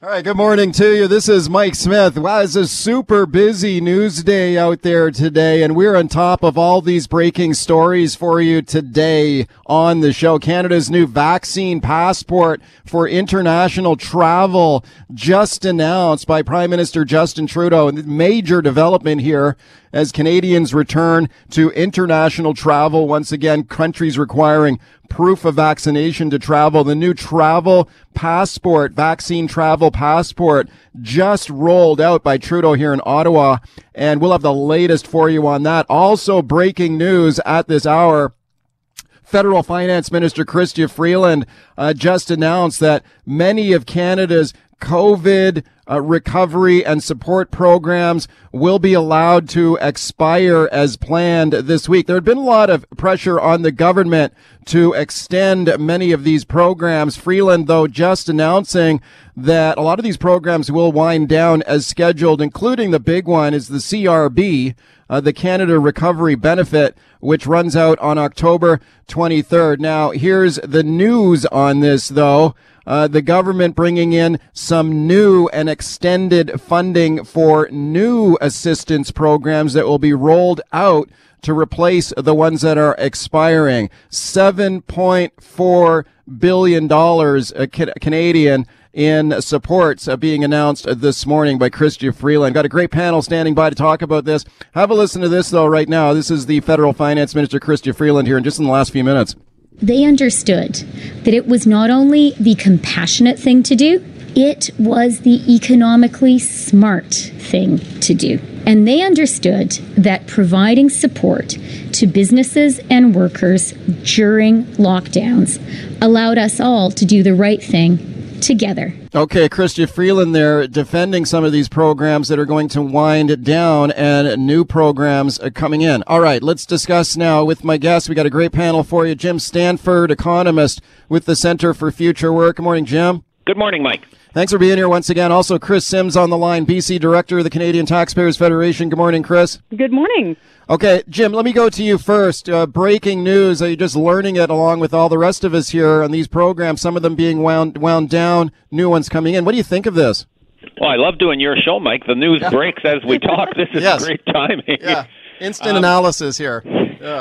All right, good morning to you. This is Mike Smith. Wow, it's a super busy news day out there today, and we're on top of all these breaking stories for you today on the show. Canada's new vaccine passport for international travel just announced by Prime Minister Justin Trudeau. Major development here as Canadians return to international travel. Once again, countries requiring proof of vaccination to travel. The new travel passport, vaccine travel passport just rolled out by Trudeau here in Ottawa. And we'll have the latest for you on that. Also breaking news at this hour. Federal Finance Minister Chrystia Freeland uh, just announced that many of Canada's COVID uh, recovery and support programs will be allowed to expire as planned this week. There had been a lot of pressure on the government to extend many of these programs. Freeland, though, just announcing that a lot of these programs will wind down as scheduled, including the big one is the CRB, uh, the Canada Recovery Benefit, which runs out on October 23rd. Now, here's the news on this, though uh, the government bringing in some new and extended funding for new assistance programs that will be rolled out to replace the ones that are expiring. $7.4 billion Canadian in supports being announced this morning by Chrystia Freeland. Got a great panel standing by to talk about this. Have a listen to this though right now. This is the federal finance minister Chrystia Freeland here in just in the last few minutes. They understood that it was not only the compassionate thing to do, it was the economically smart thing to do. And they understood that providing support to businesses and workers during lockdowns allowed us all to do the right thing together. Okay, Chrystia Freeland there defending some of these programs that are going to wind down and new programs uh, coming in. All right, let's discuss now with my guests. We got a great panel for you. Jim Stanford, economist with the Center for Future Work. Good morning, Jim. Good morning, Mike. Thanks for being here once again. Also, Chris Sims on the line, BC Director of the Canadian Taxpayers Federation. Good morning, Chris. Good morning. Okay, Jim, let me go to you first. Uh, breaking news. Are you just learning it along with all the rest of us here on these programs, some of them being wound, wound down, new ones coming in? What do you think of this? Well, I love doing your show, Mike. The news yeah. breaks as we talk. This is yes. great timing. Yeah. Instant um, analysis here.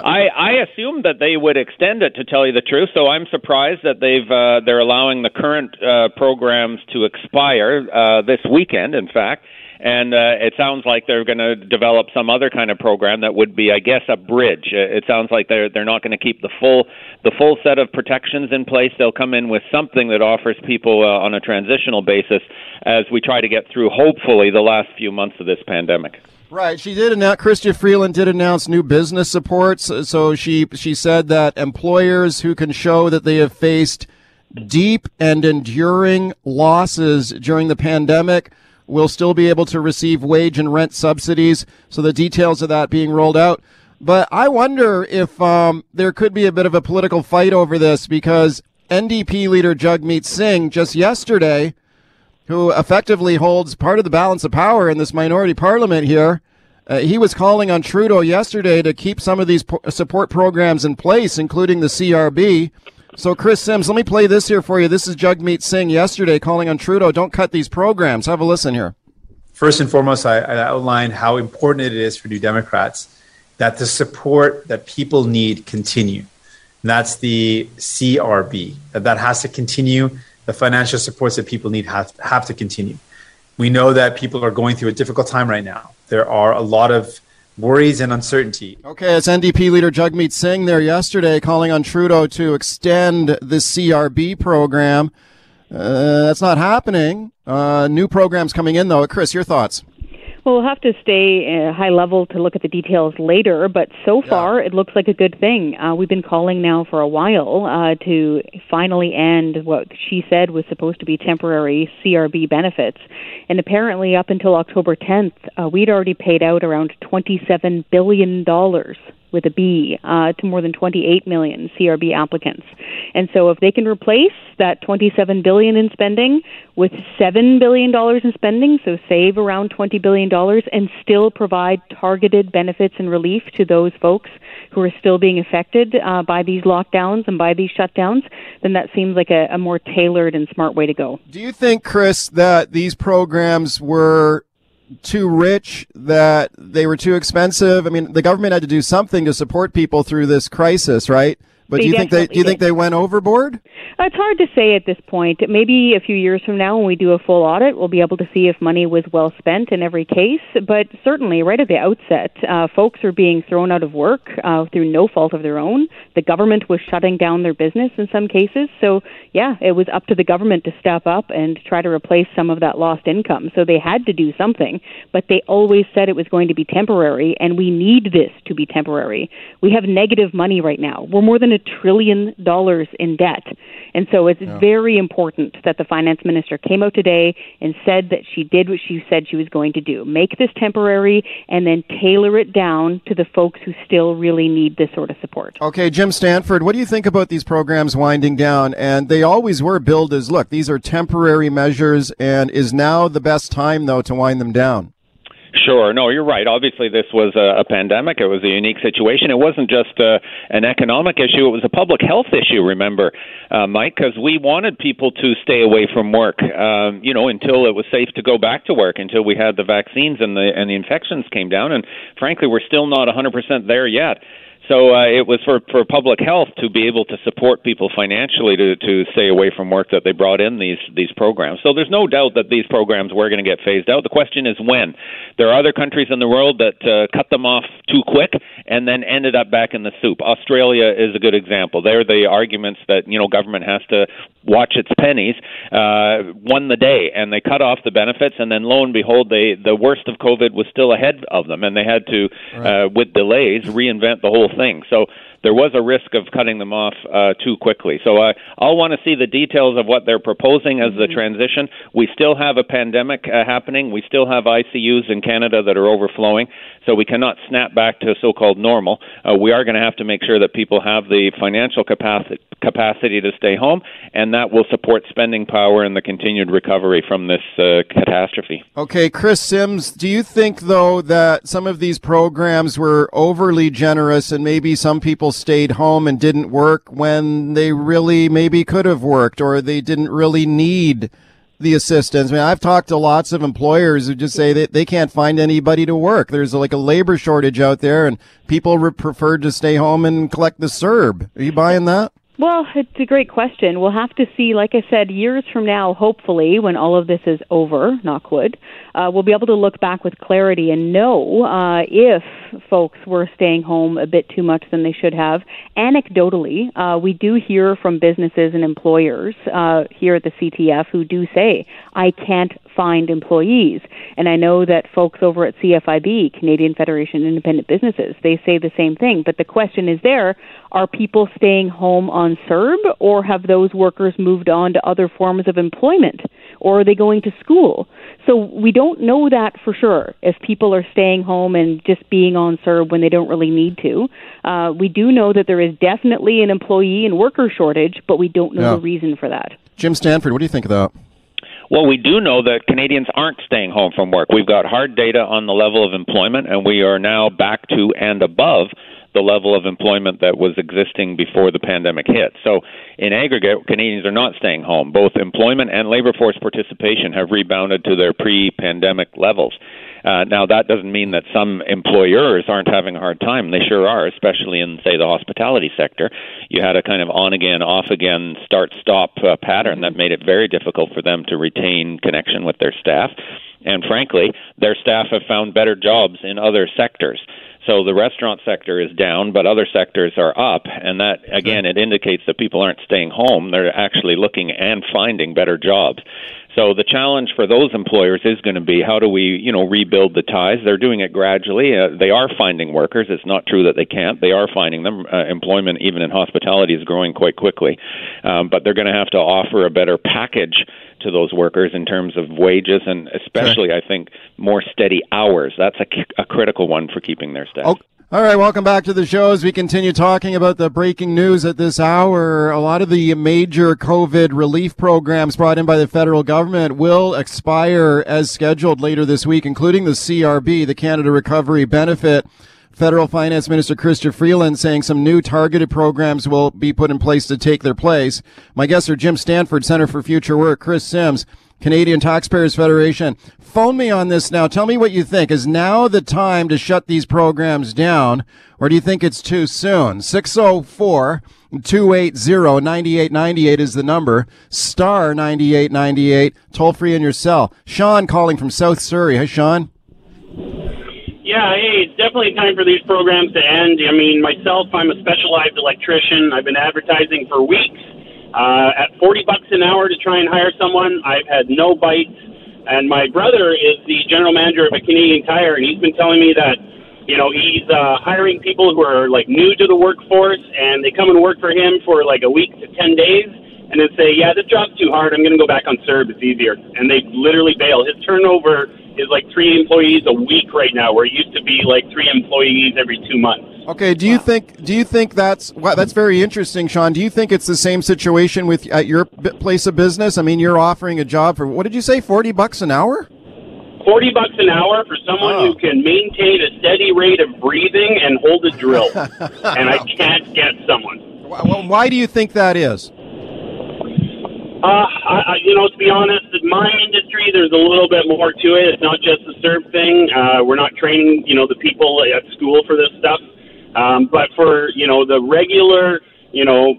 I, I assumed that they would extend it, to tell you the truth. So I'm surprised that they've uh, they're allowing the current uh, programs to expire uh, this weekend. In fact, and uh, it sounds like they're going to develop some other kind of program that would be, I guess, a bridge. Uh, it sounds like they're they're not going to keep the full the full set of protections in place. They'll come in with something that offers people uh, on a transitional basis as we try to get through, hopefully, the last few months of this pandemic. Right. She did announce. Freeland did announce new business supports. So she she said that employers who can show that they have faced deep and enduring losses during the pandemic will still be able to receive wage and rent subsidies. So the details of that being rolled out. But I wonder if um, there could be a bit of a political fight over this because NDP leader Jagmeet Singh just yesterday, who effectively holds part of the balance of power in this minority parliament here, uh, he was calling on Trudeau yesterday to keep some of these po- support programs in place, including the CRB. So, Chris Sims, let me play this here for you. This is Jagmeet Singh yesterday calling on Trudeau, don't cut these programs. Have a listen here. First and foremost, I, I outlined how important it is for New Democrats that the support that people need continue. And that's the CRB, that that has to continue. The financial supports that people need have, have to continue. We know that people are going through a difficult time right now. There are a lot of worries and uncertainty. Okay, it's NDP leader Jagmeet Singh there yesterday calling on Trudeau to extend the CRB program. Uh, that's not happening. Uh, new programs coming in, though. Chris, your thoughts? Well, have to stay high level to look at the details later, but so yeah. far it looks like a good thing. Uh, we've been calling now for a while uh, to finally end what she said was supposed to be temporary CRB benefits. And apparently, up until October 10th, uh, we'd already paid out around $27 billion with a B uh, to more than 28 million CRB applicants. And so if they can replace that 27 billion in spending with 7 billion dollars in spending, so save around 20 billion dollars and still provide targeted benefits and relief to those folks who are still being affected uh, by these lockdowns and by these shutdowns, then that seems like a, a more tailored and smart way to go. Do you think, Chris, that these programs were too rich, that they were too expensive? I mean, the government had to do something to support people through this crisis, right? But They do you think they do you definitely think they went overboard? It's hard to say at this point. Maybe a few years from now, when we do a full audit, we'll be able to see if money was well spent in every case. But certainly, right at the outset, uh, folks are being thrown out of work uh, through no fault of their own. The government was shutting down their business in some cases. So, yeah, it was up to the government to step up and try to replace some of that lost income. So they had to do something, but they always said it was going to be temporary, and we need this to be temporary. We have negative money right now. We're more than a trillion dollars in debt. And so it's very important that the finance minister came out today and said that she did what she said she was going to do make this temporary and then tailor it down to the folks who still really need this sort of support. Okay, Jim Stanford, what do you think about these programs winding down? And they always were billed as look, these are temporary measures, and is now the best time though to wind them down? Sure. No, you're right. Obviously, this was a, a pandemic. It was a unique situation. It wasn't just uh, an economic issue, it was a public health issue, remember, uh, Mike, because we wanted people to stay away from work, um, you know, until it was safe to go back to work, until we had the vaccines and the, and the infections came down. And frankly, we're still not 100% there yet. So uh, it was for, for public health to be able to support people financially to, to stay away from work that they brought in these these programs. So there's no doubt that these programs were going to get phased out. The question is when. There are other countries in the world that uh, cut them off too quick and then ended up back in the soup. Australia is a good example. There, the arguments that you know government has to watch its pennies uh, won the day, and they cut off the benefits, and then lo and behold, they the worst of COVID was still ahead of them, and they had to, uh, with delays, reinvent the whole thing. So there was a risk of cutting them off uh, too quickly. So uh, I'll want to see the details of what they're proposing as the transition. We still have a pandemic uh, happening. We still have ICUs in Canada that are overflowing. So we cannot snap back to so-called normal. Uh, we are going to have to make sure that people have the financial capacity capacity to stay home, and that will support spending power and the continued recovery from this uh, catastrophe. Okay, Chris Sims, do you think though that some of these programs were overly generous and maybe some people stayed home and didn't work when they really maybe could have worked or they didn't really need the assistance? I mean, I've talked to lots of employers who just say that they can't find anybody to work. There's like a labor shortage out there and people re- preferred to stay home and collect the CERB. Are you buying that? Well, it's a great question. We'll have to see, like I said, years from now, hopefully, when all of this is over, knock wood, uh, we'll be able to look back with clarity and know uh, if folks were staying home a bit too much than they should have. Anecdotally, uh, we do hear from businesses and employers uh, here at the CTF who do say, I can't find employees. And I know that folks over at CFIB, Canadian Federation of Independent Businesses, they say the same thing. But the question is there, are people staying home on CERB or have those workers moved on to other forms of employment or are they going to school? So we don't know that for sure if people are staying home and just being on CERB when they don't really need to. Uh, we do know that there is definitely an employee and worker shortage, but we don't know Yeah. the reason for that. Jim Stanford, what do you think of that? Well, we do know that Canadians aren't staying home from work. We've got hard data on the level of employment, and we are now back to and above the level of employment that was existing before the pandemic hit. So, in aggregate, Canadians are not staying home. Both employment and labor force participation have rebounded to their pre pandemic levels. Uh, now, that doesn't mean that some employers aren't having a hard time. They sure are, especially in, say, the hospitality sector. You had a kind of on again, off again, start stop uh, pattern that made it very difficult for them to retain connection with their staff. And frankly, their staff have found better jobs in other sectors. So the restaurant sector is down, but other sectors are up, and that again it indicates that people aren't staying home; they're actually looking and finding better jobs. So the challenge for those employers is going to be how do we, you know, rebuild the ties? They're doing it gradually. Uh, they are finding workers. It's not true that they can't. They are finding them. Uh, employment, even in hospitality, is growing quite quickly, um, but they're going to have to offer a better package to those workers in terms of wages and especially, I think, more steady hours. That's a, a critical one for keeping their staff. All right, welcome back to the show as we continue talking about the breaking news at this hour. A lot of the major COVID relief programs brought in by the federal government will expire as scheduled later this week, including the CRB, the Canada Recovery Benefit. Federal Finance Minister Chrystia Freeland saying some new targeted programs will be put in place to take their place. My guests are Jim Stanford, Center for Future Work, Chris Sims, Canadian Taxpayers Federation. Phone me on this now. Tell me what you think. Is now the time to shut these programs down, or do you think it's too soon? 604 280 9898 is the number. Star 9898, toll free in your cell. Sean calling from South Surrey. Hey, Sean. Yeah, hey, it's definitely time for these programs to end. I mean, myself, I'm a specialized electrician. I've been advertising for weeks uh, at 40 bucks an hour to try and hire someone. I've had no bites. And my brother is the general manager of a Canadian Tire, and he's been telling me that, you know, he's uh, hiring people who are like new to the workforce, and they come and work for him for like a week to 10 days, and then say, yeah, this job's too hard. I'm going to go back on CERB. It's easier. And they literally bail. His turnover is like three employees a week right now, where it used to be like three employees every two months. Okay, do you think do you think that's well, that's very interesting, Sean? Do you think it's the same situation with at your place of business? I mean, you're offering a job for what did you say, forty bucks an hour? Forty bucks an hour for someone oh. who can maintain a steady rate of breathing and hold a drill, and I can't get someone. Well, why do you think that is? Uh, I, I, you know, to be honest, in my industry, there's a little bit more to it. It's not just the CERB thing. Uh, we're not training, you know, the people at school for this stuff. Um, but for you know the regular, you know,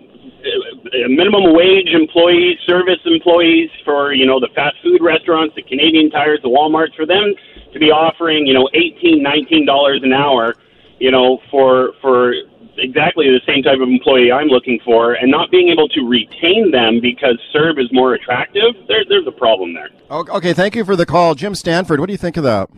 minimum wage employees, service employees, for you know the fast food restaurants, the Canadian Tires, the WalMarts, for them to be offering you know eighteen, nineteen dollars an hour, you know, for for exactly the same type of employee I'm looking for, and not being able to retain them because CERB is more attractive, there, there's a problem there. Okay, thank you for the call, Jim Stanford. What do you think of that?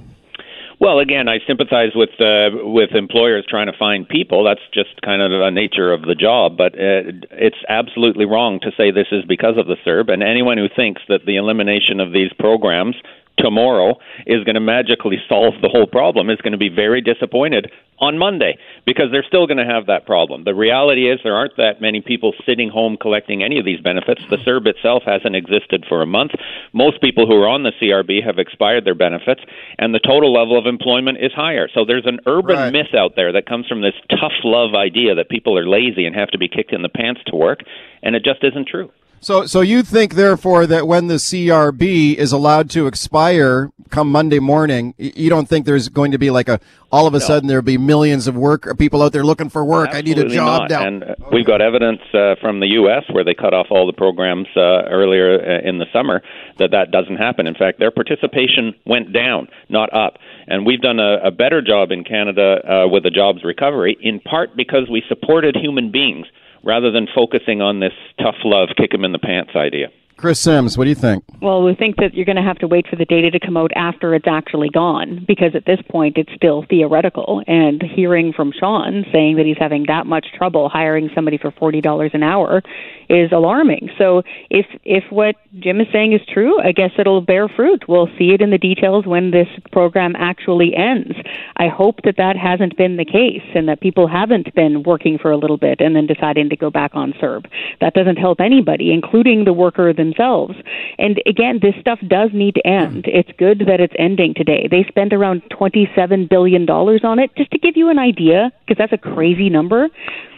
Well, again, I sympathize with uh, with employers trying to find people. That's just kind of the nature of the job. But uh, it's absolutely wrong to say this is because of the CERB. And anyone who thinks that the elimination of these programs tomorrow is going to magically solve the whole problem is going to be very disappointed on Monday because they're still going to have that problem. The reality is there aren't that many people sitting home collecting any of these benefits. The CERB itself hasn't existed for a month. Most people who are on the CRB have expired their benefits, and the total level of employment is higher. So there's an urban right. myth out there that comes from this tough love idea that people are lazy and have to be kicked in the pants to work, and it just isn't true. So, so you think, therefore, that when the CRB is allowed to expire come Monday morning, you don't think there's going to be like a all of a no. sudden there'll be millions of work people out there looking for work. Absolutely I need a job not. now. And uh, we've got evidence uh, from the U.S. where they cut off all the programs uh, earlier uh, in the summer that that doesn't happen. In fact, their participation went down, not up. And we've done a, a better job in Canada uh, with the jobs recovery, in part because we supported human beings rather than focusing on this tough love, kick them in the pants idea. Chris Sims, what do you think? Well, we think that you're going to have to wait for the data to come out after it's actually gone because at this point it's still theoretical. And hearing from Sean saying that he's having that much trouble hiring somebody for $40 an hour is alarming. So if if what Jim is saying is true, I guess it'll bear fruit. We'll see it in the details when this program actually ends. I hope that that hasn't been the case and that people haven't been working for a little bit and then deciding to go back on CERB. That doesn't help anybody, including the worker themselves themselves. And again, this stuff does need to end. Mm. It's good that it's ending today. They spent around $27 billion on it. Just to give you an idea, because that's a crazy number,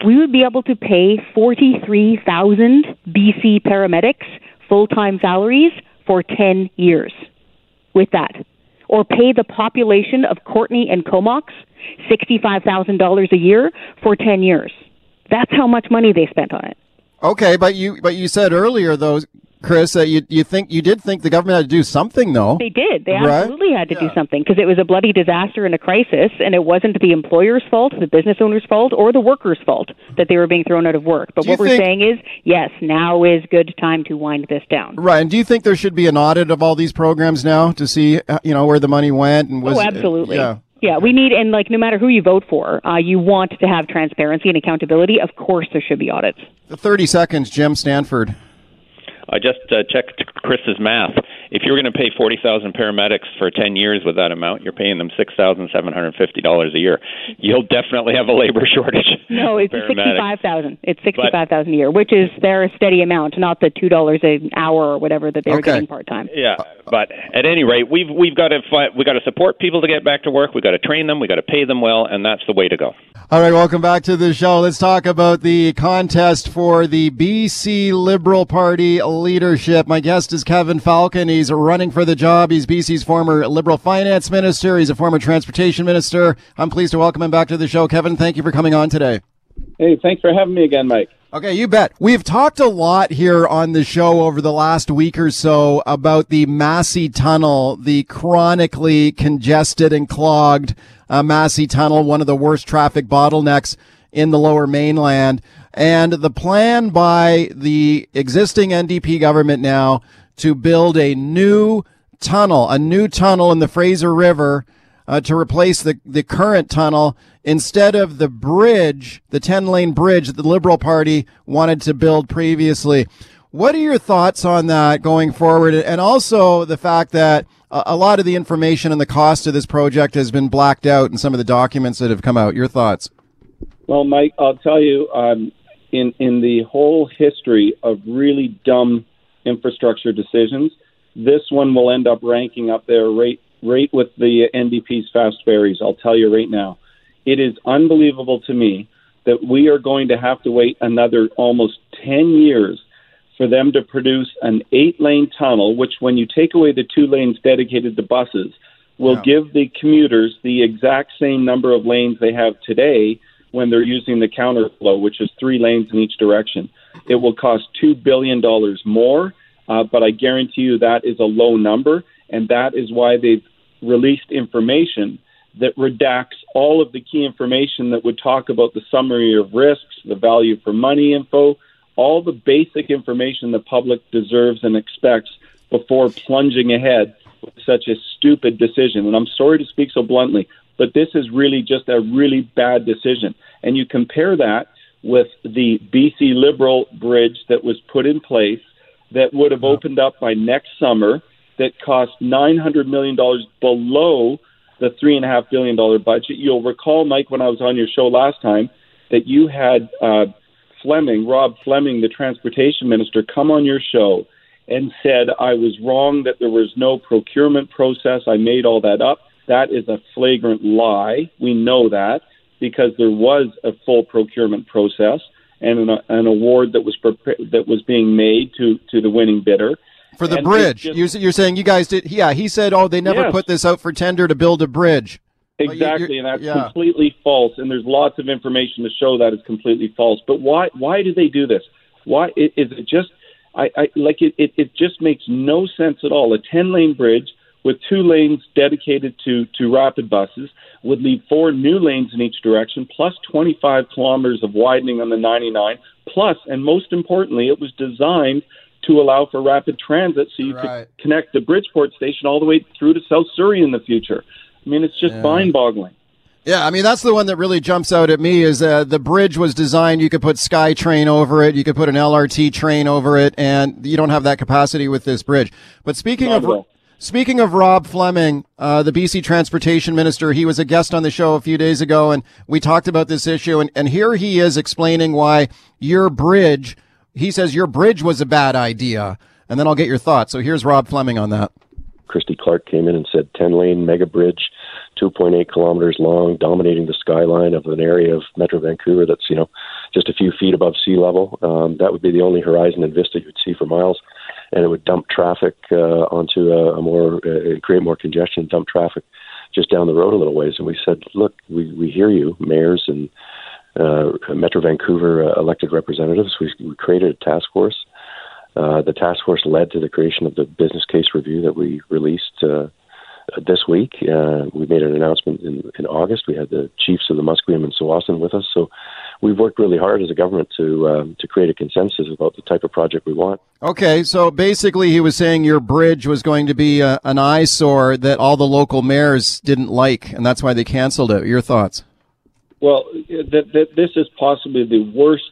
we would be able to pay 43,000 BC paramedics full time salaries for 10 years with that. Or pay the population of Courtenay and Comox $65,000 a year for 10 years. That's how much money they spent on it. Okay, but you but you said earlier though, Chris, uh, you you think you did think the government had to do something, though? They did. They absolutely right? had to yeah. do something because it was a bloody disaster and a crisis, and it wasn't the employer's fault, the business owner's fault, or the workers' fault that they were being thrown out of work. But what we're think, saying is, yes, now is good time to wind this down. Right. And do you think there should be an audit of all these programs now to see, uh, you know, where the money went and was? Oh, absolutely. yeah. Yeah, we need, and like no matter who you vote for, uh, you want to have transparency and accountability. Of course, there should be audits. 30 seconds, Jim Stanford. I just uh, checked Chris's math. if you're going to pay 40,000 paramedics for 10 years with that amount, you're paying them $6,750 a year. You'll definitely have a labor shortage. No, it's 65,000. It's 65,000 a year, which is their steady amount, not the $2 an hour or whatever that they're Okay. getting part-time. Yeah, but at any rate, we've we've got to fight, we've got to support people to get back to work. We've got to train them. We've got to pay them well, and that's the way to go. All right, welcome back to the show. Let's talk about the contest for the BC Liberal Party leadership. My guest is Kevin Falcon. He's running for the job. He's BC's former Liberal finance minister. He's a former transportation minister. I'm pleased to welcome him back to the show. Kevin, thank you for coming on today. Hey, thanks for having me again, Mike. Okay, you bet. We've talked a lot here on the show over the last week or so about the Massey Tunnel, the chronically congested and clogged uh, Massey Tunnel, one of the worst traffic bottlenecks in the lower mainland. And the plan by the existing NDP government now to build a new tunnel, a new tunnel in the Fraser River uh, to replace the, the current tunnel instead of the bridge, the 10 lane bridge that the Liberal Party wanted to build previously. What are your thoughts on that going forward? And also the fact that a, lot of the information and the cost of this project has been blacked out in some of the documents that have come out. Your thoughts? Well, Mike, I'll tell you, um, in in the whole history of really dumb infrastructure decisions, this one will end up ranking up there right right with the NDP's fast ferries. I'll tell you right now, it is unbelievable to me that we are going to have to wait another almost ten years for them to produce an eight lane tunnel, which, when you take away the two lanes dedicated to buses, will Yeah. give the commuters the exact same number of lanes they have today when they're using the counterflow, which is three lanes in each direction. It will cost $2 billion more, uh, but I guarantee you that is a low number, and that is why they've released information that redacts all of the key information that would talk about the summary of risks, the value for money info, all the basic information the public deserves and expects before plunging ahead with such a stupid decision. And I'm sorry to speak so bluntly, but this is really just a really bad decision. And you compare that with the BC Liberal bridge that was put in place that would have opened up by next summer that cost $900 million below the $3.5 billion budget. You'll recall, Mike, when I was on your show last time, that you had uh, Fleming, Rob Fleming, the transportation minister, come on your show and said I was wrong that there was no procurement process. I made all that up. That is a flagrant lie. We know that because there was a full procurement process and an, an award that was prepa- that was being made to to the winning bidder. For the And bridge. just- you're saying you guys did, yeah, he said, oh, they never Yes. put this out for tender to build a bridge. Exactly, you're- and that's yeah. completely false. And there's lots of information to show that is completely false. But why? Why do they do this? Why is it just? I, I like it, it. It just makes no sense at all. A ten lane bridge with two lanes dedicated to to rapid buses would leave four new lanes in each direction, plus 25 kilometers of widening on the 99. Plus, and most importantly, it was designed to allow for rapid transit, so you Right. could connect the Bridgeport station all the way through to South Surrey in the future. I mean, it's just mind-boggling. Yeah, I mean that's the one that really jumps out at me is uh, the bridge was designed. You could put SkyTrain over it, you could put an LRT train over it, and you don't have that capacity with this bridge. But speaking Not of all. speaking of Rob Fleming, uh, the BC Transportation Minister, he was a guest on the show a few days ago, and we talked about this issue. And, and here he is explaining why your bridge. He says your bridge was a bad idea, and then I'll get your thoughts. So here's Rob Fleming on that. Christy Clark came in and said 10 lane mega bridge, 2.8 kilometers long, dominating the skyline of an area of Metro Vancouver that's, you know, just a few feet above sea level. Um, that would be the only horizon and vista you'd see for miles. And it would dump traffic uh, onto a, a more, uh, create more congestion, dump traffic just down the road a little ways. And we said, look, we, we hear you, mayors and uh, Metro Vancouver uh, elected representatives. We, we created a task force. Uh, the task force led to the creation of the business case review that we released uh, this week. Uh, we made an announcement in, in August. We had the chiefs of the Musqueam and Tsawwassen with us. So we've worked really hard as a government to um, to create a consensus about the type of project we want. Okay, so basically, he was saying your bridge was going to be a, an eyesore that all the local mayors didn't like, and that's why they canceled it. Your thoughts? Well, th- th- this is possibly the worst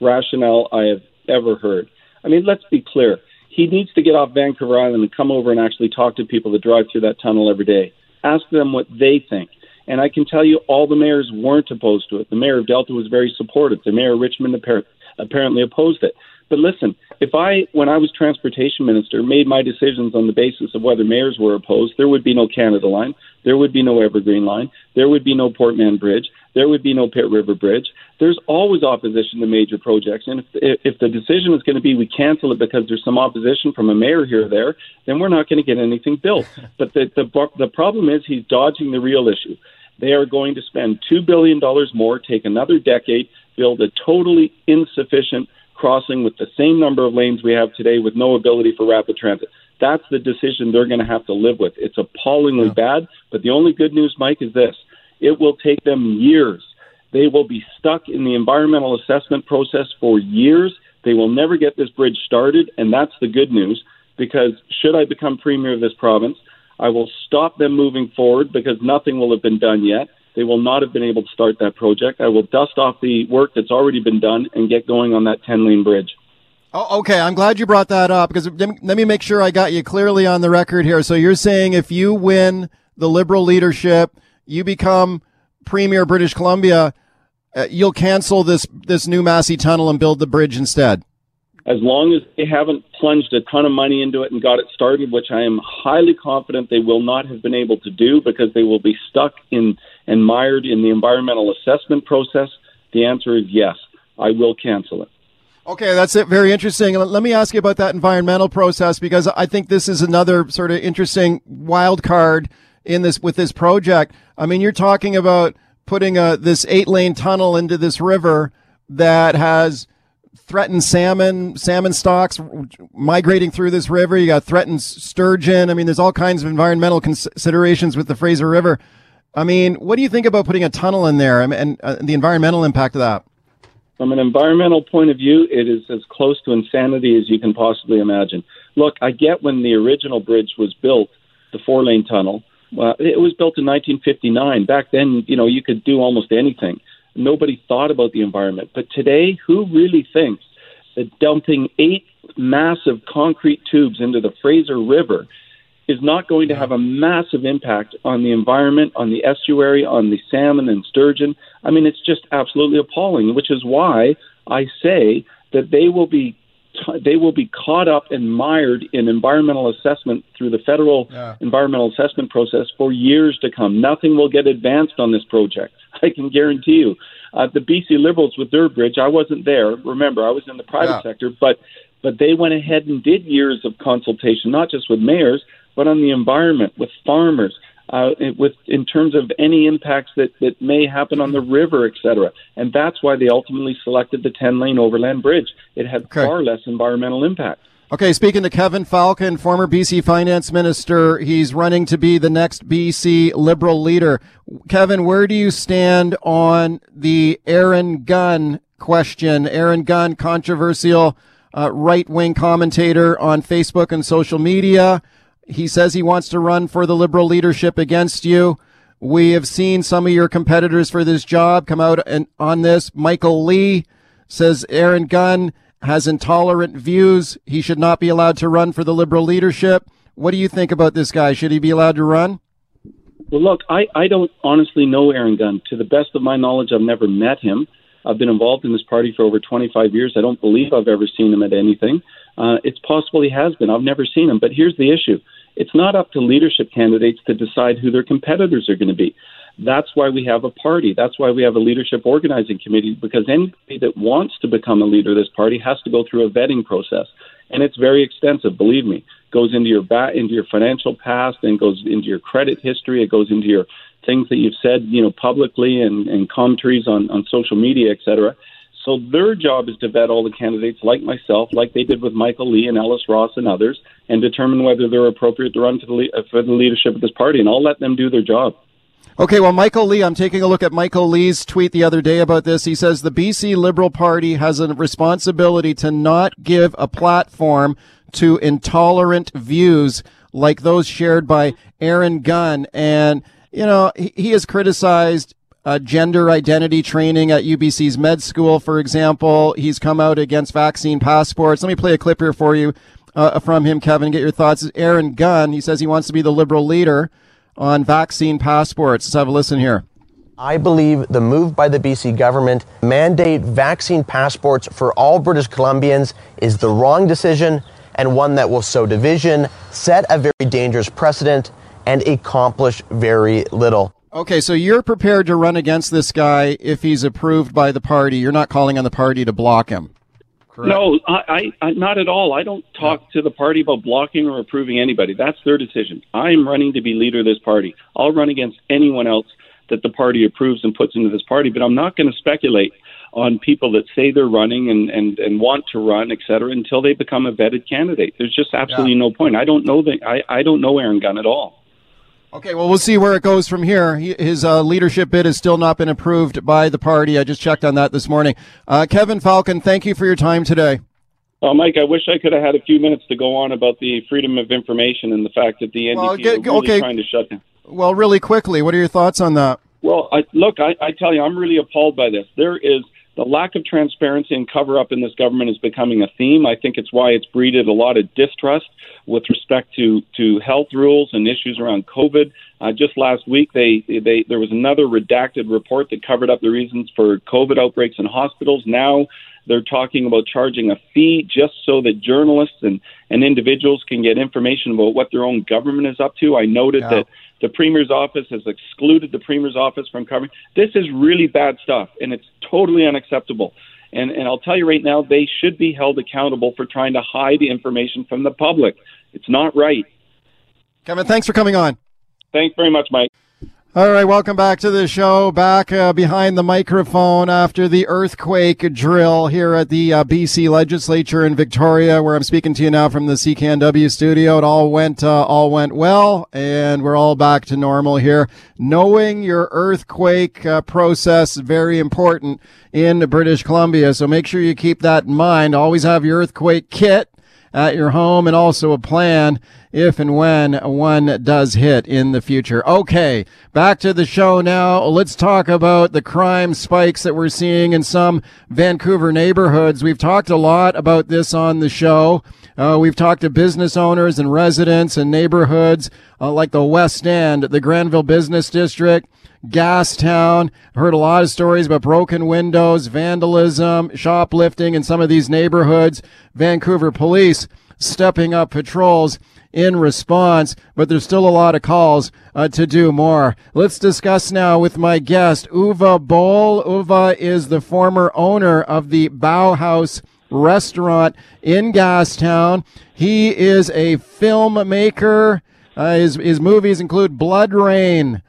rationale I have ever heard. I mean, let's be clear. He needs to get off Vancouver Island and come over and actually talk to people that drive through that tunnel every day. Ask them what they think. And I can tell you all the mayors weren't opposed to it. The mayor of Delta was very supportive. The mayor of Richmond apparently opposed it. But listen, if I, when I was transportation minister, made my decisions on the basis of whether mayors were opposed, there would be no Canada Line, there would be no Evergreen Line, there would be no Port Mann Bridge, there would be no Pitt River Bridge. There's always opposition to major projects, and if if the decision is going to be we cancel it because there's some opposition from a mayor here or there, then we're not going to get anything built. But the the the problem is he's dodging the real issue. They are going to spend two billion dollars more, take another decade, build a totally insufficient crossing with the same number of lanes we have today with no ability for rapid transit. That's the decision they're going to have to live with. It's appallingly yeah. bad, but the only good news, Mike, is this. It will take them years. They will be stuck in the environmental assessment process for years. They will never get this bridge started, and that's the good news because should I become premier of this province, I will stop them moving forward because nothing will have been done yet. They will not have been able to start that project. I will dust off the work that's already been done and get going on that 10 lane bridge. Oh, okay. I'm glad you brought that up because let me make sure I got you clearly on the record here. So you're saying if you win the Liberal leadership, you become Premier British Columbia, uh, you'll cancel this this new Massey Tunnel and build the bridge instead as long as they haven't plunged a ton of money into it and got it started, which I am highly confident they will not have been able to do because they will be stuck in and mired in the environmental assessment process, the answer is yes, I will cancel it. Okay, that's it. Very interesting. Let me ask you about that environmental process because I think this is another sort of interesting wild card in this with this project. I mean, you're talking about putting a this eight lane tunnel into this river that has threatened salmon, salmon stocks migrating through this river. You got threatened sturgeon. I mean, there's all kinds of environmental considerations with the Fraser River. I mean, what do you think about putting a tunnel in there and, and uh, the environmental impact of that? From an environmental point of view, it is as close to insanity as you can possibly imagine. Look, I get when the original bridge was built, the four lane tunnel. Well, it was built in 1959. Back then, you know, you could do almost anything nobody thought about the environment. But today, who really thinks that dumping eight massive concrete tubes into the Fraser River is not going to have a massive impact on the environment, on the estuary, on the salmon and sturgeon? I mean, it's just absolutely appalling, which is why I say that they will be they will be caught up and mired in environmental assessment through the federal yeah. environmental assessment process for years to come. Nothing will get advanced on this project. I can guarantee you. Uh, the BC Liberals with their bridge, I wasn't there. Remember, I was in the private yeah. sector, but but they went ahead and did years of consultation, not just with mayors, but on the environment, with farmers, uh, with in terms of any impacts that, that may happen on the river, et cetera. And that's why they ultimately selected the 10 lane overland bridge. It had okay. far less environmental impact. Okay, speaking to Kevin Falcon, former BC finance minister, he's running to be the next BC Liberal leader. Kevin, where do you stand on the Aaron Gunn question? Aaron Gunn, controversial uh, right wing commentator on Facebook and social media. He says he wants to run for the Liberal leadership against you. We have seen some of your competitors for this job come out and on this. Michael Lee says Aaron Gunn has intolerant views. He should not be allowed to run for the Liberal leadership. What do you think about this guy? Should he be allowed to run? Well, look, I, I don't honestly know Aaron Gunn. To the best of my knowledge, I've never met him. I've been involved in this party for over 25 years. I don't believe I've ever seen him at anything. Uh, it's possible he has been. I've never seen him. But here's the issue it's not up to leadership candidates to decide who their competitors are going to be. That's why we have a party. That's why we have a leadership organizing committee, because anybody that wants to become a leader of this party has to go through a vetting process. And it's very extensive, believe me. It goes into your ba- into your financial past and goes into your credit history. It goes into your things that you've said, you know, publicly and, and commentaries on, on social media, et cetera. So their job is to vet all the candidates like myself, like they did with Michael Lee and Ellis Ross and others, and determine whether they're appropriate to run for the, le- uh, for the leadership of this party. And I'll let them do their job. Okay, well, Michael Lee, I'm taking a look at Michael Lee's tweet the other day about this. He says the BC Liberal Party has a responsibility to not give a platform to intolerant views like those shared by Aaron Gunn. And, you know, he, he has criticized uh, gender identity training at UBC's med school, for example. He's come out against vaccine passports. Let me play a clip here for you. uh, from him, Kevin. Get your thoughts. Aaron Gunn, he says he wants to be the liberal leader on vaccine passports. Let's have a listen here. I believe the move by the BC government mandate vaccine passports for all British Columbians is the wrong decision and one that will sow division, set a very dangerous precedent, and accomplish very little. Okay, so you're prepared to run against this guy if he's approved by the party. You're not calling on the party to block him. Correct? No, I, I, not at all. I don't talk yeah. to the party about blocking or approving anybody. That's their decision. I'm running to be leader of this party. I'll run against anyone else that the party approves and puts into this party, but I'm not going to speculate on people that say they're running and, and, and want to run, et cetera, until they become a vetted candidate. There's just absolutely yeah. no point. I don't know the, I, I don't know Aaron Gunn at all. Okay, well, we'll see where it goes from here. his uh, leadership bid has still not been approved by the party. I just checked on that this morning. Uh, Kevin Falcon, thank you for your time today. Uh, Mike, I wish I could have had a few minutes to go on about the freedom of information and the fact that the NDP well, get, really okay. trying to shut down. Well, really quickly, what are your thoughts on that? Well, I, look, I, I tell you, I'm really appalled by this. There is the lack of transparency and cover up in this government is becoming a theme. I think it's why it's breeded a lot of distrust with respect to, to health rules and issues around COVID. Uh, just last week, they, they there was another redacted report that covered up the reasons for COVID outbreaks in hospitals. Now they're talking about charging a fee just so that journalists and, and individuals can get information about what their own government is up to. I noted yeah. that the Premier's office has excluded the Premier's office from covering. This is really bad stuff, and it's totally unacceptable. And, and I'll tell you right now, they should be held accountable for trying to hide the information from the public. It's not right. Kevin, thanks for coming on. Thanks very much, Mike. All right, welcome back to the show. Back uh, behind the microphone after the earthquake drill here at the uh, BC Legislature in Victoria, where I'm speaking to you now from the CKNW studio. It all went uh, all went well, and we're all back to normal here. Knowing your earthquake uh, process very important in British Columbia, so make sure you keep that in mind. Always have your earthquake kit at your home and also a plan if and when one does hit in the future. Okay, back to the show now. Let's talk about the crime spikes that we're seeing in some Vancouver neighborhoods. We've talked a lot about this on the show. Uh, we've talked to business owners and residents and neighborhoods uh, like the West End, the Granville Business District, Gastown. Heard a lot of stories about broken windows, vandalism, shoplifting in some of these neighborhoods. Vancouver police stepping up patrols in response, but there's still a lot of calls uh, to do more. Let's discuss now with my guest, Uwe Boll. Uwe is the former owner of the Bauhaus restaurant in Gastown. He is a filmmaker. Uh, his, his movies include BloodRayne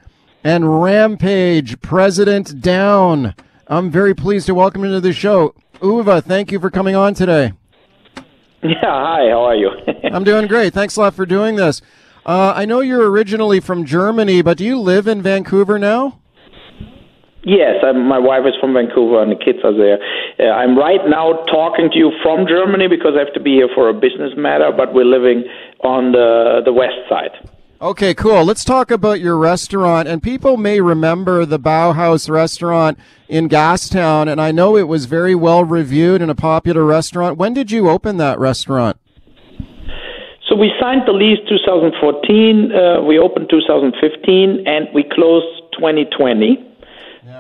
and Rampage, President Down. I'm very pleased to welcome you to the show. Uwe, thank you for coming on today. Yeah, hi, how are you? I'm doing great. Thanks a lot for doing this. Uh, I know you're originally from Germany, but do you live in Vancouver now? Yes, I'm, my wife is from Vancouver and the kids are there. Uh, I'm right now talking to you from Germany because I have to be here for a business matter, but we're living on the the west side. Okay, cool. Let's talk about your restaurant. And people may remember the Bauhaus restaurant in Gastown, and I know it was very well reviewed and a popular restaurant. When did you open that restaurant? So we signed the lease 2014, uh, we opened 2015, and we closed 2020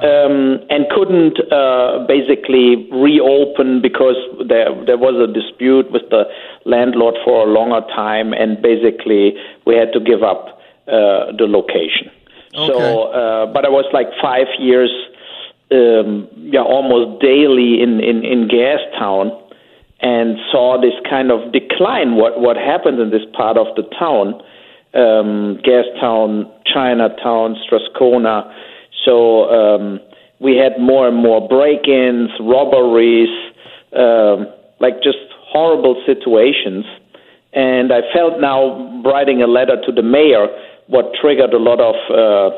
um, and couldn't uh, basically reopen because there there was a dispute with the landlord for a longer time, and basically we had to give up uh, the location. Okay. So, uh, but I was like five years, um, yeah, almost daily in in in Gastown, and saw this kind of decline. What what happened in this part of the town? Um, Gastown, Chinatown, Strathcona so um, we had more and more break-ins, robberies, um, like just horrible situations. And I felt now writing a letter to the mayor, what triggered a lot of uh,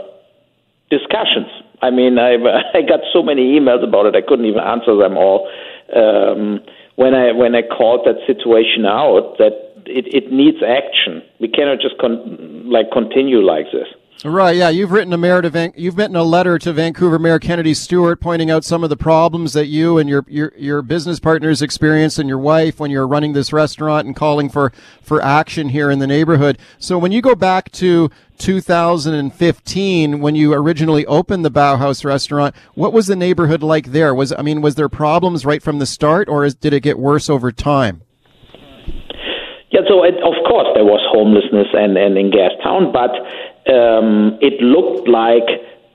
discussions. I mean, I I got so many emails about it, I couldn't even answer them all. Um, when I when I called that situation out, that it, it needs action. We cannot just con- like continue like this. Right, yeah, you've written a mayor to Van- you've written a letter to Vancouver Mayor Kennedy Stewart pointing out some of the problems that you and your your your business partners experienced and your wife when you're running this restaurant and calling for for action here in the neighborhood. So when you go back to 2015 when you originally opened the Bauhaus restaurant, what was the neighborhood like there? Was I mean, was there problems right from the start or is, did it get worse over time? Yeah, so it, of course there was homelessness and, and in Gastown, but um, it looked like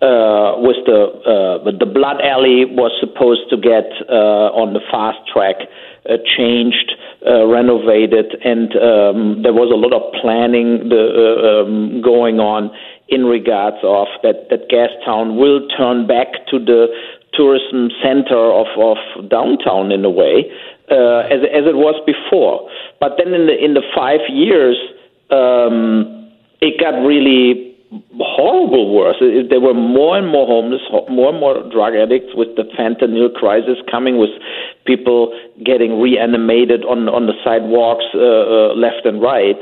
uh, with the uh, the blood alley was supposed to get uh, on the fast track, uh, changed, uh, renovated, and um, there was a lot of planning the, uh, um, going on in regards of that that Gastown will turn back to the tourism center of, of downtown in a way uh, as as it was before. But then in the in the five years. Um, it got really horrible worse. It, there were more and more homeless, more and more drug addicts with the fentanyl crisis coming, with people getting reanimated on on the sidewalks uh, uh, left and right.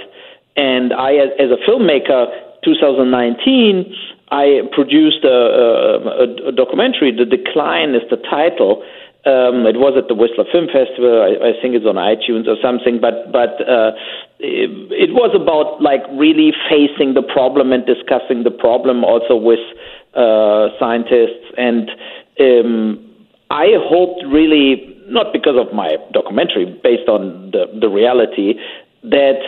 And I, as, as a filmmaker, 2019, I produced a, a, a documentary. The Decline is the title. Um, it was at the Whistler Film Festival. I, I think it's on iTunes or something. But but uh, it, it was about like really facing the problem and discussing the problem also with uh, scientists and um, I hoped really not because of my documentary based on the, the reality that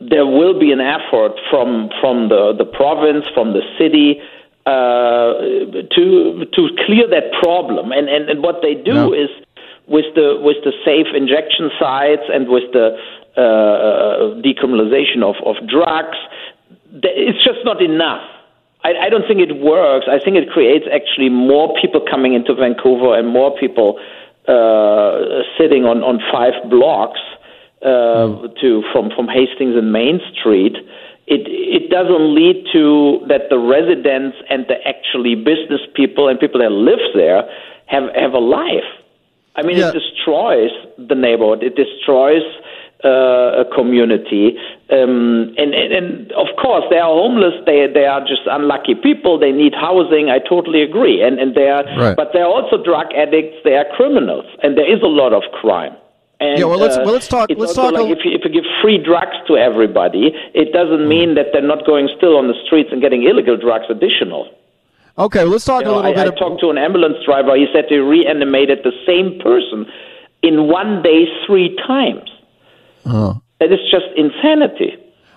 there will be an effort from from the, the province from the city uh, to to clear that problem and, and, and what they do is with the with the safe injection sites and with the uh, decriminalization of, of drugs. It's just not enough. I, I don't think it works. I think it creates actually more people coming into Vancouver and more people uh, sitting on, on five blocks uh, mm. to from, from Hastings and Main Street. It, it doesn't lead to that the residents and the actually business people and people that live there have, have a life. I mean, yeah. it destroys the neighborhood. It destroys uh, a community. Um, and, and, and, of course, they are homeless. They they are just unlucky people. They need housing. I totally agree. And and they are, right. but they are also drug addicts. They are criminals, and there is a lot of crime. And, yeah, well, let's uh, well, let's talk. let's talk. Like if, you, if you give free drugs to everybody, it doesn't mm. mean that they're not going still on the streets and getting illegal drugs additional. Okay, well, let's talk you a little I, bit. I talked to an ambulance driver. He said they reanimated the same person in one day three times. Oh. That is just insanity.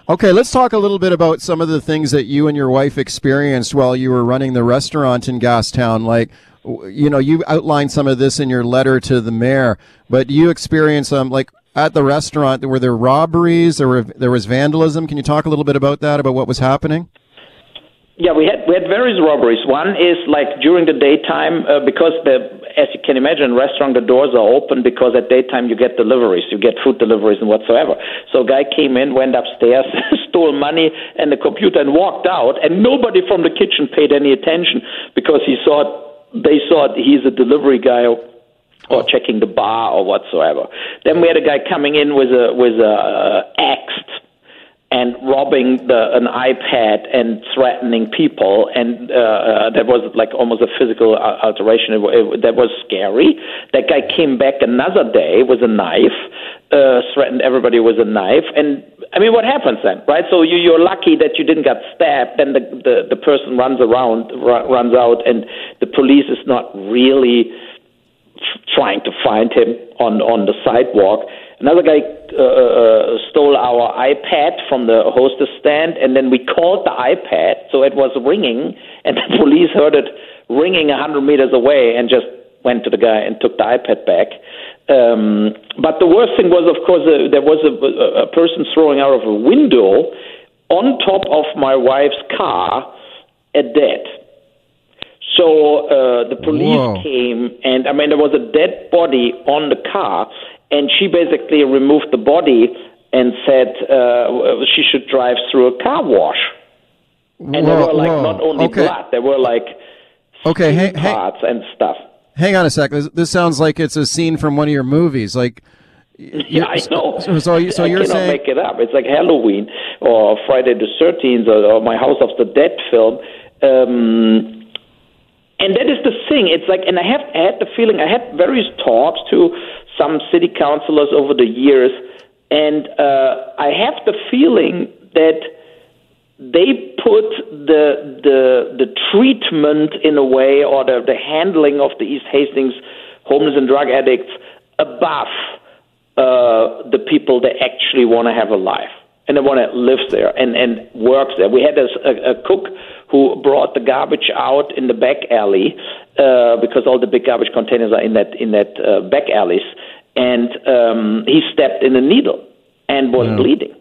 Okay, let's talk a little bit about some of the things that you and your wife experienced while you were running the restaurant in Gastown. Like, you know, you outlined some of this in your letter to the mayor, but you experienced um, like at the restaurant, were there robberies? There were there was vandalism. Can you talk a little bit about that? About what was happening? Yeah, we had we had various robberies. One is like during the daytime uh, because the as you can imagine, restaurant the doors are open because at daytime you get deliveries, you get food deliveries and whatsoever. So a guy came in, went upstairs, stole money and the computer and walked out, and nobody from the kitchen paid any attention because he thought they thought he's a delivery guy or checking the bar or whatsoever. Then we had a guy coming in with a with a uh, axed and robbing the, an iPad and threatening people, and uh, uh, that was like almost a physical alteration. It, it, that was scary. That guy came back another day with a knife, uh, threatened everybody with a knife, and I mean, what happens then, right? So you, you're lucky that you didn't get stabbed. Then the, the the person runs around, r- runs out, and the police is not really trying to find him on on the sidewalk Another guy uh, uh, stole our iPad from the hostess stand, and then we called the iPad, so it was ringing, and the police heard it ringing a 100 meters away and just went to the guy and took the iPad back. Um, but the worst thing was, of course, uh, there was a, a person throwing out of a window on top of my wife's car a dead. So uh, the police Whoa. came, and I mean, there was a dead body on the car, and she basically removed the body and said uh, she should drive through a car wash. And whoa, there were like whoa. not only okay. blood, there were like okay, hey, parts hey, and stuff. Hang on a sec. This, this sounds like it's a scene from one of your movies. Like Yeah, I know. So, so, so I you're saying make it up. It's like Halloween or Friday the Thirteenth or, or my House of the Dead film. Um, and that is the thing. It's like, and I have I had the feeling. I had various talks to some city councilors over the years, and uh, I have the feeling that they put the the the treatment in a way or the, the handling of the East Hastings homeless and drug addicts above uh, the people that actually want to have a life and they want to live there and and works there. We had a, a, a cook who brought the garbage out in the back alley uh, because all the big garbage containers are in that in that uh, back alleys, and um, he stepped in a needle and was Yeah. bleeding.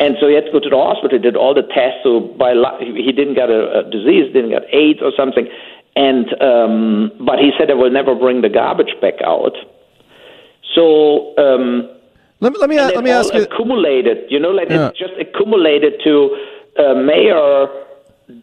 And so he had to go to the hospital. Did all the tests. So by he didn't get a, a disease, didn't get AIDS or something. And um, but he said I will never bring the garbage back out. So um, let me let me let me ask you. accumulated. You know, like Yeah. it's just accumulated to uh, mayor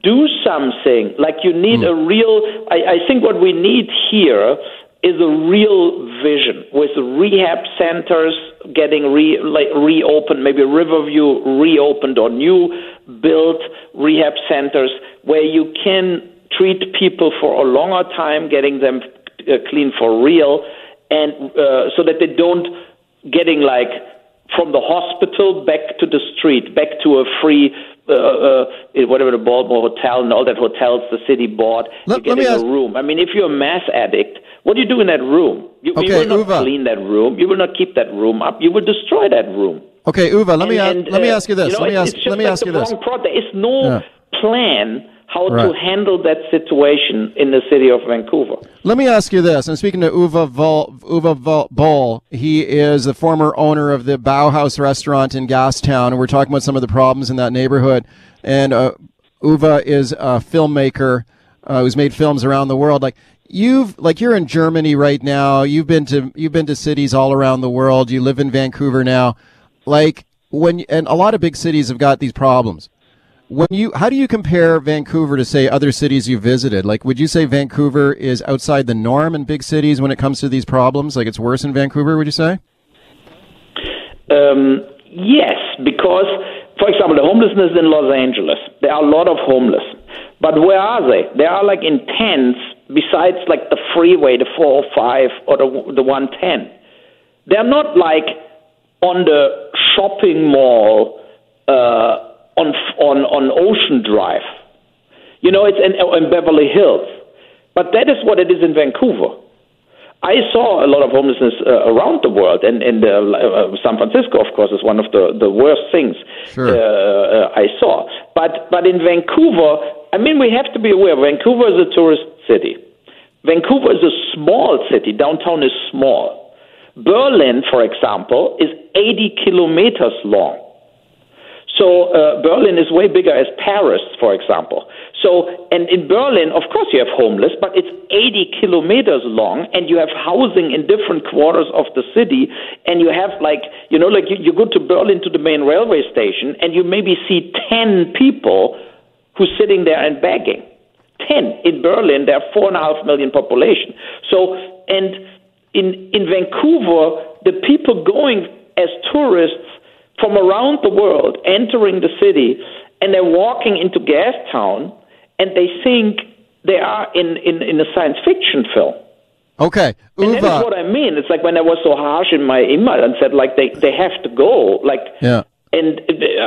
do something. Like you need Hmm. a real. I, I think what we need here is a real vision with rehab centers getting re, like reopened, maybe Riverview reopened or new built rehab centers where you can treat people for a longer time, getting them uh, clean for real, and uh, so that they don't getting like from the hospital back to the street, back to a free, uh, uh, whatever the Balmoral Hotel and all that hotels the city bought. Let- you let get me in ask- a room. I mean, if you're a mass addict, what do you do in that room? You, you will not Uwe. clean that room. You will not keep that room up. You will destroy that room. Okay, Uwe, let me And- ask, let me uh, ask you this. know, let me ask let me like ask the you this. pro- There is no Yeah. plan how Right. to handle that situation in the city of Vancouver. Let me ask you this. I'm speaking to Uwe, Vol, Uwe Vol, Boll. He is the former owner of the Bauhaus restaurant in Gastown, and we're talking about some of the problems in that neighborhood. And uh, Uwe is a filmmaker uh, who's made films around the world. Like you've, like you're in Germany right now. You've been to you've been to cities all around the world. You live in Vancouver now. Like when and a lot of big cities have got these problems when you how do you compare Vancouver to say other cities you visited? Like would you say Vancouver is outside the norm in big cities when it comes to these problems? Like it's worse in Vancouver, would you say? Um, yes, because, for example, the homelessness in Los Angeles, there are a lot of homeless. But where are they? They are like in tents besides like the freeway, the 405 or the, the 110. They're not like on the shopping mall uh, on, on, on Ocean Drive. You know, it's in, in Beverly Hills. But that is what it is in Vancouver. I saw a lot of homelessness uh, around the world, and, and uh, uh, San Francisco, of course, is one of the, the worst things Sure. uh, uh, I saw. But but in Vancouver, I mean, we have to be aware. Vancouver is a tourist city. Vancouver is a small city. Downtown is small. Berlin, for example, is 80 kilometers long. So uh, Berlin is way bigger as Paris, for example. So, and in Berlin, of course, you have homeless, but it's 80 kilometers long, and you have housing in different quarters of the city, and you have like, you know, like you, you go to Berlin to the main railway station, and you maybe see 10 people who's sitting there and begging. 10 in Berlin. There are four and a half million population. So, and in in Vancouver, the people going as tourists from around the world entering the city, and they're walking into Gastown, and they think they are in in, in a science fiction film. Okay. And that is what I mean. It's like when I was so harsh in my email and said like they they have to go. Like Yeah. And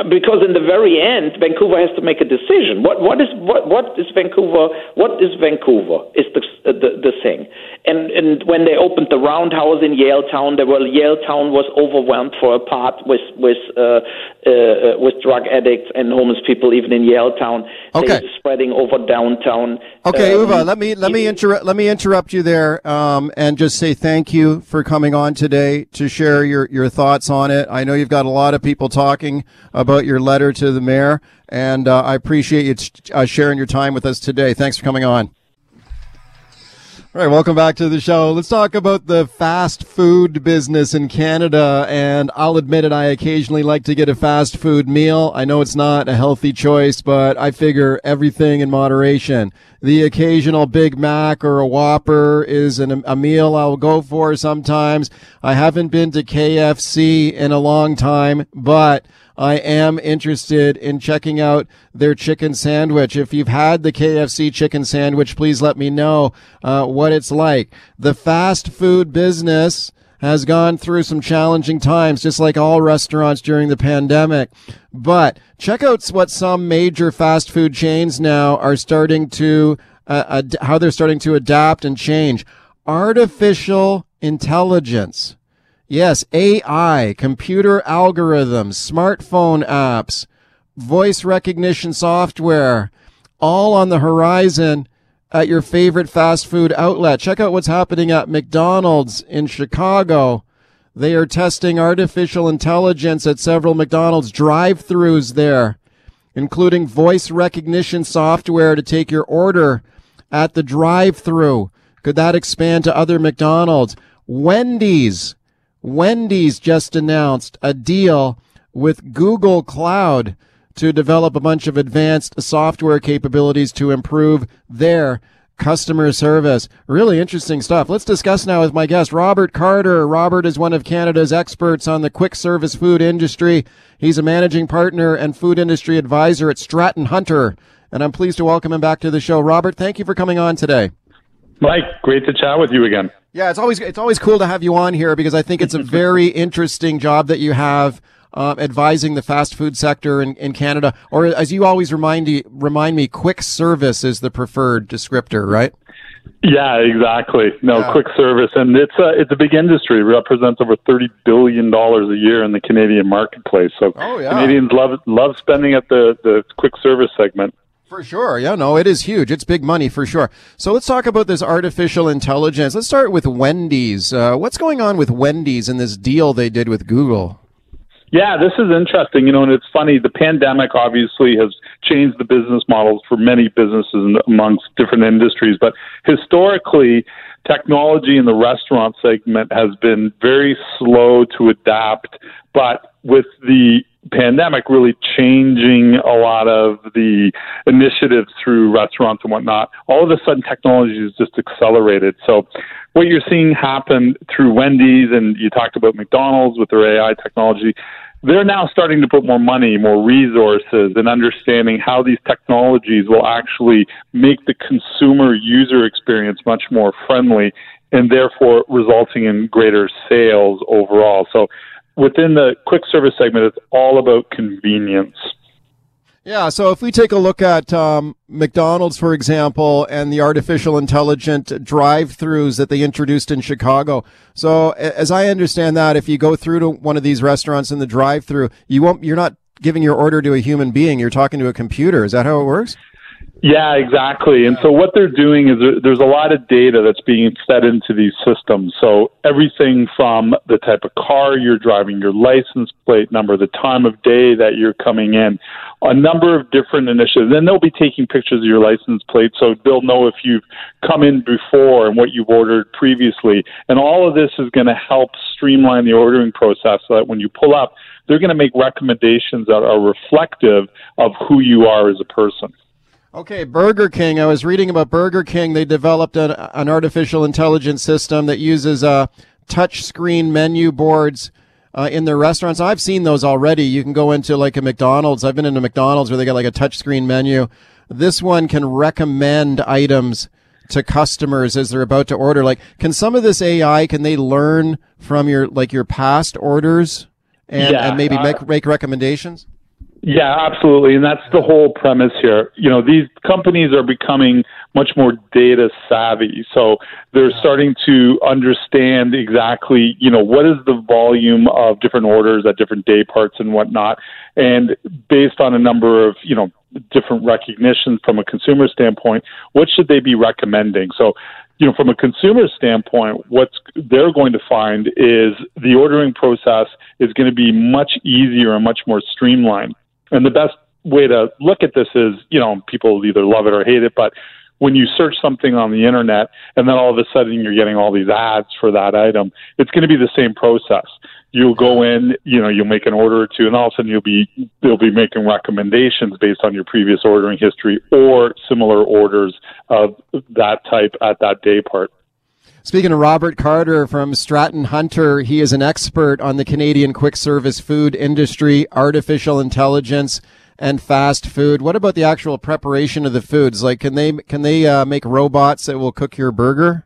because in the very end, Vancouver has to make a decision. What what is what what is Vancouver? What is Vancouver? Is the the, the thing? And and when they opened the Roundhouse in Yaletown, there were Yaletown was overwhelmed for a part with with uh, uh, with drug addicts and homeless people, even in Yaletown. Okay. They spreading over downtown. Okay, Um, Uwe, let me let me interrupt let me interrupt you there um, and just say thank you for coming on today to share your, your thoughts on it. I know you've got a lot of people talking about your letter to the mayor, and uh, I appreciate you uh, sharing your time with us today. Thanks for coming on. All right, welcome back to the show. Let's talk about the fast food business in Canada. And I'll admit it, I occasionally like to get a fast food meal. I know it's not a healthy choice, but I figure everything in moderation. The occasional Big Mac or a Whopper is an, a meal I'll go for sometimes. I haven't been to KFC in a long time, but I am interested in checking out their chicken sandwich. If you've had the KFC chicken sandwich, please let me know uh, what it's like. The fast food business has gone through some challenging times, just like all restaurants during the pandemic. But check out what some major fast food chains now are starting to, uh, ad- how they're starting to adapt and change. Artificial intelligence. Yes, AI, computer algorithms, smartphone apps, voice recognition software, all on the horizon at your favorite fast food outlet. Check out what's happening at McDonald's in Chicago. They are testing artificial intelligence at several McDonald's drive throughs there, including voice recognition software to take your order at the drive through. Could that expand to other McDonald's? Wendy's Wendy's just announced a deal with Google Cloud to develop a bunch of advanced software capabilities to improve their customer service. Really interesting stuff. Let's discuss now with my guest, Robert Carter. Robert is one of Canada's experts on the quick service food industry. He's a managing partner and food industry advisor at Stratton Hunter. And I'm pleased to welcome him back to the show. Robert, thank you for coming on today. Mike, great to chat with you again. Yeah, it's always it's always cool to have you on here because I think it's a very interesting job that you have um, advising the fast food sector in, in Canada. Or as you always remind me, remind me, quick service is the preferred descriptor, right? Yeah, exactly. No, Yeah. quick service, and it's a it's a big industry. It represents over thirty billion dollars a year in the Canadian marketplace. So Oh, yeah. Canadians love love spending at the the quick service segment. For sure. Yeah, no, it is huge. It's big money for sure. So let's talk about this artificial intelligence. Let's start with Wendy's. Uh, what's going on with Wendy's and this deal they did with Google? Yeah, this is interesting. You know, and it's funny. The pandemic obviously has changed the business models for many businesses amongst different industries. But historically, technology in the restaurant segment has been very slow to adapt. But with the pandemic really changing a lot of the initiatives through restaurants and whatnot, all of a sudden technology has just accelerated. So what you're seeing happen through Wendy's and you talked about McDonald's with their AI technology, they're now starting to put more money, more resources, and understanding how these technologies will actually make the consumer user experience much more friendly and therefore resulting in greater sales overall. So within the quick service segment, it's all about convenience. Yeah, so if we take a look at um, McDonald's, for example, and the artificial intelligent drive-throughs that they introduced in Chicago. So, as I understand that, if you go through to one of these restaurants in the drive-through, you won't, you're not giving your order to a human being. You're talking to a computer. Is that how it works? Yeah, exactly. And so what they're doing is there's a lot of data that's being fed into these systems. So everything from the type of car you're driving, your license plate number, the time of day that you're coming in, a number of different initiatives. Then they'll be taking pictures of your license plate so they'll know if you've come in before and what you've ordered previously. And all of this is going to help streamline the ordering process so that when you pull up, they're going to make recommendations that are reflective of who you are as a person. Okay, Burger King. I was reading about Burger King. They developed an, an artificial intelligence system that uses uh, touch screen menu boards uh, in their restaurants. I've seen those already. You can go into like a McDonald's. I've been into McDonald's where they got like a touch screen menu. This one can recommend items to customers as they're about to order. Like, can some of this AI can they learn from your like your past orders and, Yeah, and maybe uh, make make recommendations? Yeah, absolutely. And that's the whole premise here. You know, these companies are becoming much more data savvy. So they're starting to understand exactly, you know, what is the volume of different orders at different day parts and whatnot. And based on a number of, you know, different recognition from a consumer standpoint, what should they be recommending? So you know, from a consumer standpoint, what they're going to find is the ordering process is going to be much easier and much more streamlined. And the best way to look at this is, you know, people either love it or hate it, but when you search something on the internet and then all of a sudden you're getting all these ads for that item, it's going to be the same process. You'll go in, you know, you'll make an order or two, and all of a sudden you'll be they'll be making recommendations based on your previous ordering history or similar orders of that type at that day part. Speaking of Robert Carter from Stratton Hunter, he is an expert on the Canadian quick service food industry, artificial intelligence, and fast food. What about the actual preparation of the foods? Like, can they can they uh, make robots that will cook your burger?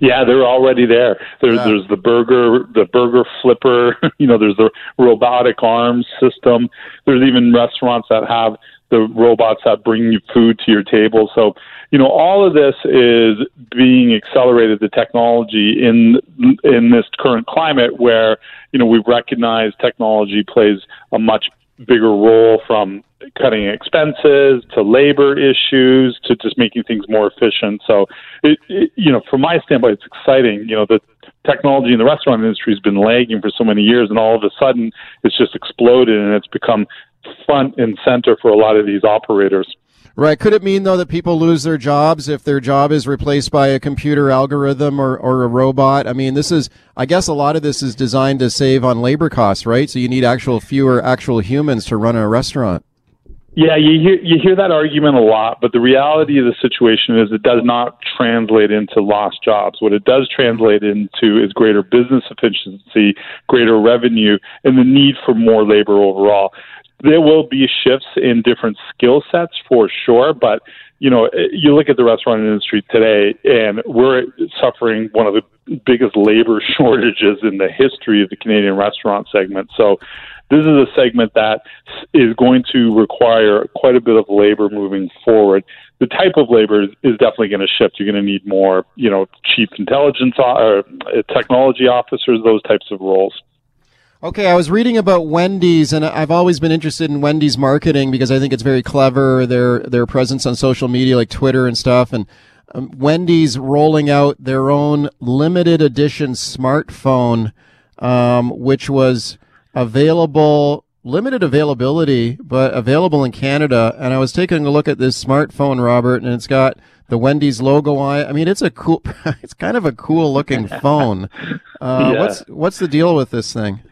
Yeah, they're already there. There's Yeah. there's the burger the burger flipper. You know, there's the robotic arms system. There's even restaurants that have the robots that bring you food to your table. So, you know, all of this is being accelerated the technology in in this current climate where you know we recognize technology plays a much bigger role from cutting expenses to labor issues to just making things more efficient. So, it, it, you know, from my standpoint, it's exciting. You know, the technology in the restaurant industry has been lagging for so many years, and all of a sudden, it's just exploded and it's become front and center for a lot of these operators. Right. Could it mean though that people lose their jobs if their job is replaced by a computer algorithm or, or a robot? I mean, this is, I guess a lot of this is designed to save on labor costs, right? So you need actual fewer actual humans to run a restaurant. Yeah, you hear you hear that argument a lot, but the reality of the situation is it does not translate into lost jobs. What it does translate into is greater business efficiency, greater revenue, and the need for more labor overall. There will be shifts in different skill sets for sure, but you know, you look at the restaurant industry today, and we're suffering one of the biggest labor shortages in the history of the Canadian restaurant segment. So, this is a segment that is going to require quite a bit of labor moving forward. The type of labor is, definitely going to shift. You're going to need more, you know, chief intelligence or uh, technology officers, those types of roles. Okay, I was reading about Wendy's, and I've always been interested in Wendy's marketing because I think it's very clever. Their their presence on social media, like Twitter and stuff, and um, Wendy's rolling out their own limited edition smartphone, um, which was available, limited availability, but available in Canada. And I was taking a look at this smartphone, Robert, and it's got the Wendy's logo on it. I mean, it's a cool, it's kind of a cool looking phone. Uh, Yeah. What's what's the deal with this thing?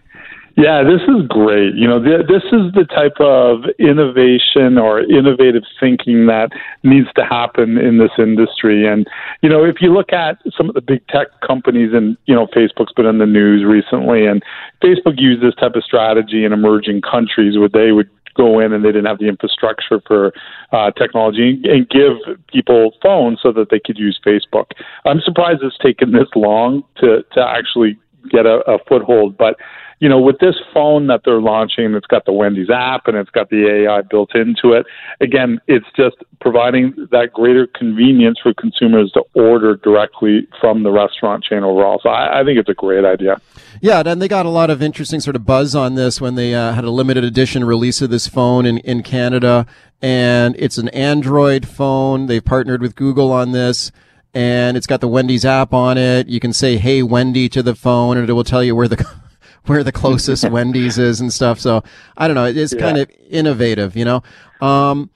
Yeah, this is great. You know, th- this is the type of innovation or innovative thinking that needs to happen in this industry. And, you know, if you look at some of the big tech companies and, you know, Facebook's been in the news recently and Facebook used this type of strategy in emerging countries where they would go in and they didn't have the infrastructure for uh, technology and give people phones so that they could use Facebook. I'm surprised it's taken this long to, to actually get a, a foothold, but you know, with this phone that they're launching, it's got the Wendy's app and it's got the AI built into it. Again, it's just providing that greater convenience for consumers to order directly from the restaurant chain overall. So I, I think it's a great idea. Yeah, and they got a lot of interesting sort of buzz on this when they uh, had a limited edition release of this phone in, in Canada. And it's an Android phone. They've partnered with Google on this. And it's got the Wendy's app on it. You can say, hey, Wendy to the phone, and it will tell you where the. Where the closest Wendy's is and stuff. So I don't know. It's Yeah. kind of innovative, you know. Um,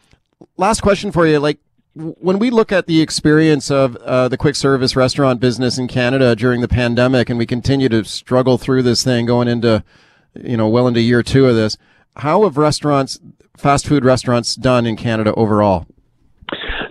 last question for you. Like when we look at the experience of uh, the quick service restaurant business in Canada during the pandemic, and we continue to struggle through this thing going into, you know, well into year two of this, how have restaurants, fast food restaurants, done in Canada overall?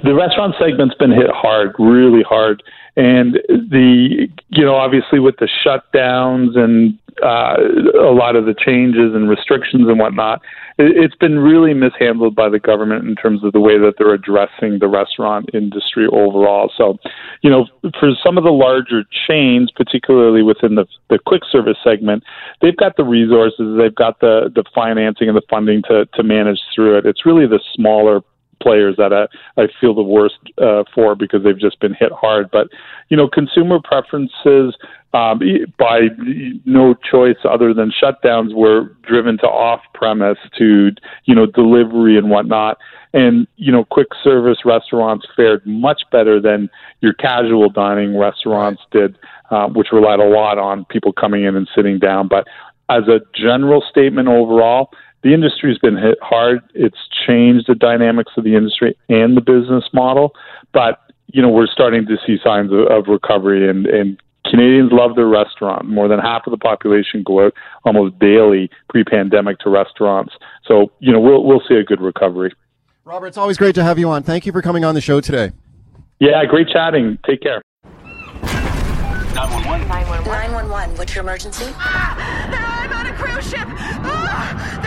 The restaurant segment's been hit hard, really hard. And the, you know, obviously with the shutdowns and uh, a lot of the changes and restrictions and whatnot, it, it's been really mishandled by the government in terms of the way that they're addressing the restaurant industry overall. So, you know, for some of the larger chains, particularly within the, the quick service segment, they've got the resources, they've got the, the financing and the funding to, to manage through it. It's really the smaller players that I, I feel the worst uh, for because they've just been hit hard. But you know, consumer preferences um, by no choice other than shutdowns were driven to off-premise to you know delivery and whatnot. And you know, quick service restaurants fared much better than your casual dining restaurants did, uh, which relied a lot on people coming in and sitting down. But as a general statement overall, the industry's been hit hard. It's changed the dynamics of the industry and the business model, but you know we're starting to see signs of, of recovery and and Canadians love their restaurant. More than half of the population go out almost daily pre-pandemic to restaurants. So, you know, we'll we'll see a good recovery. Robert, it's always great to have you on. Thank you for coming on the show today. Yeah, great chatting. Take care. 911. 911. 911. What's your emergency? Ah, I'm on a cruise ship. Ah, there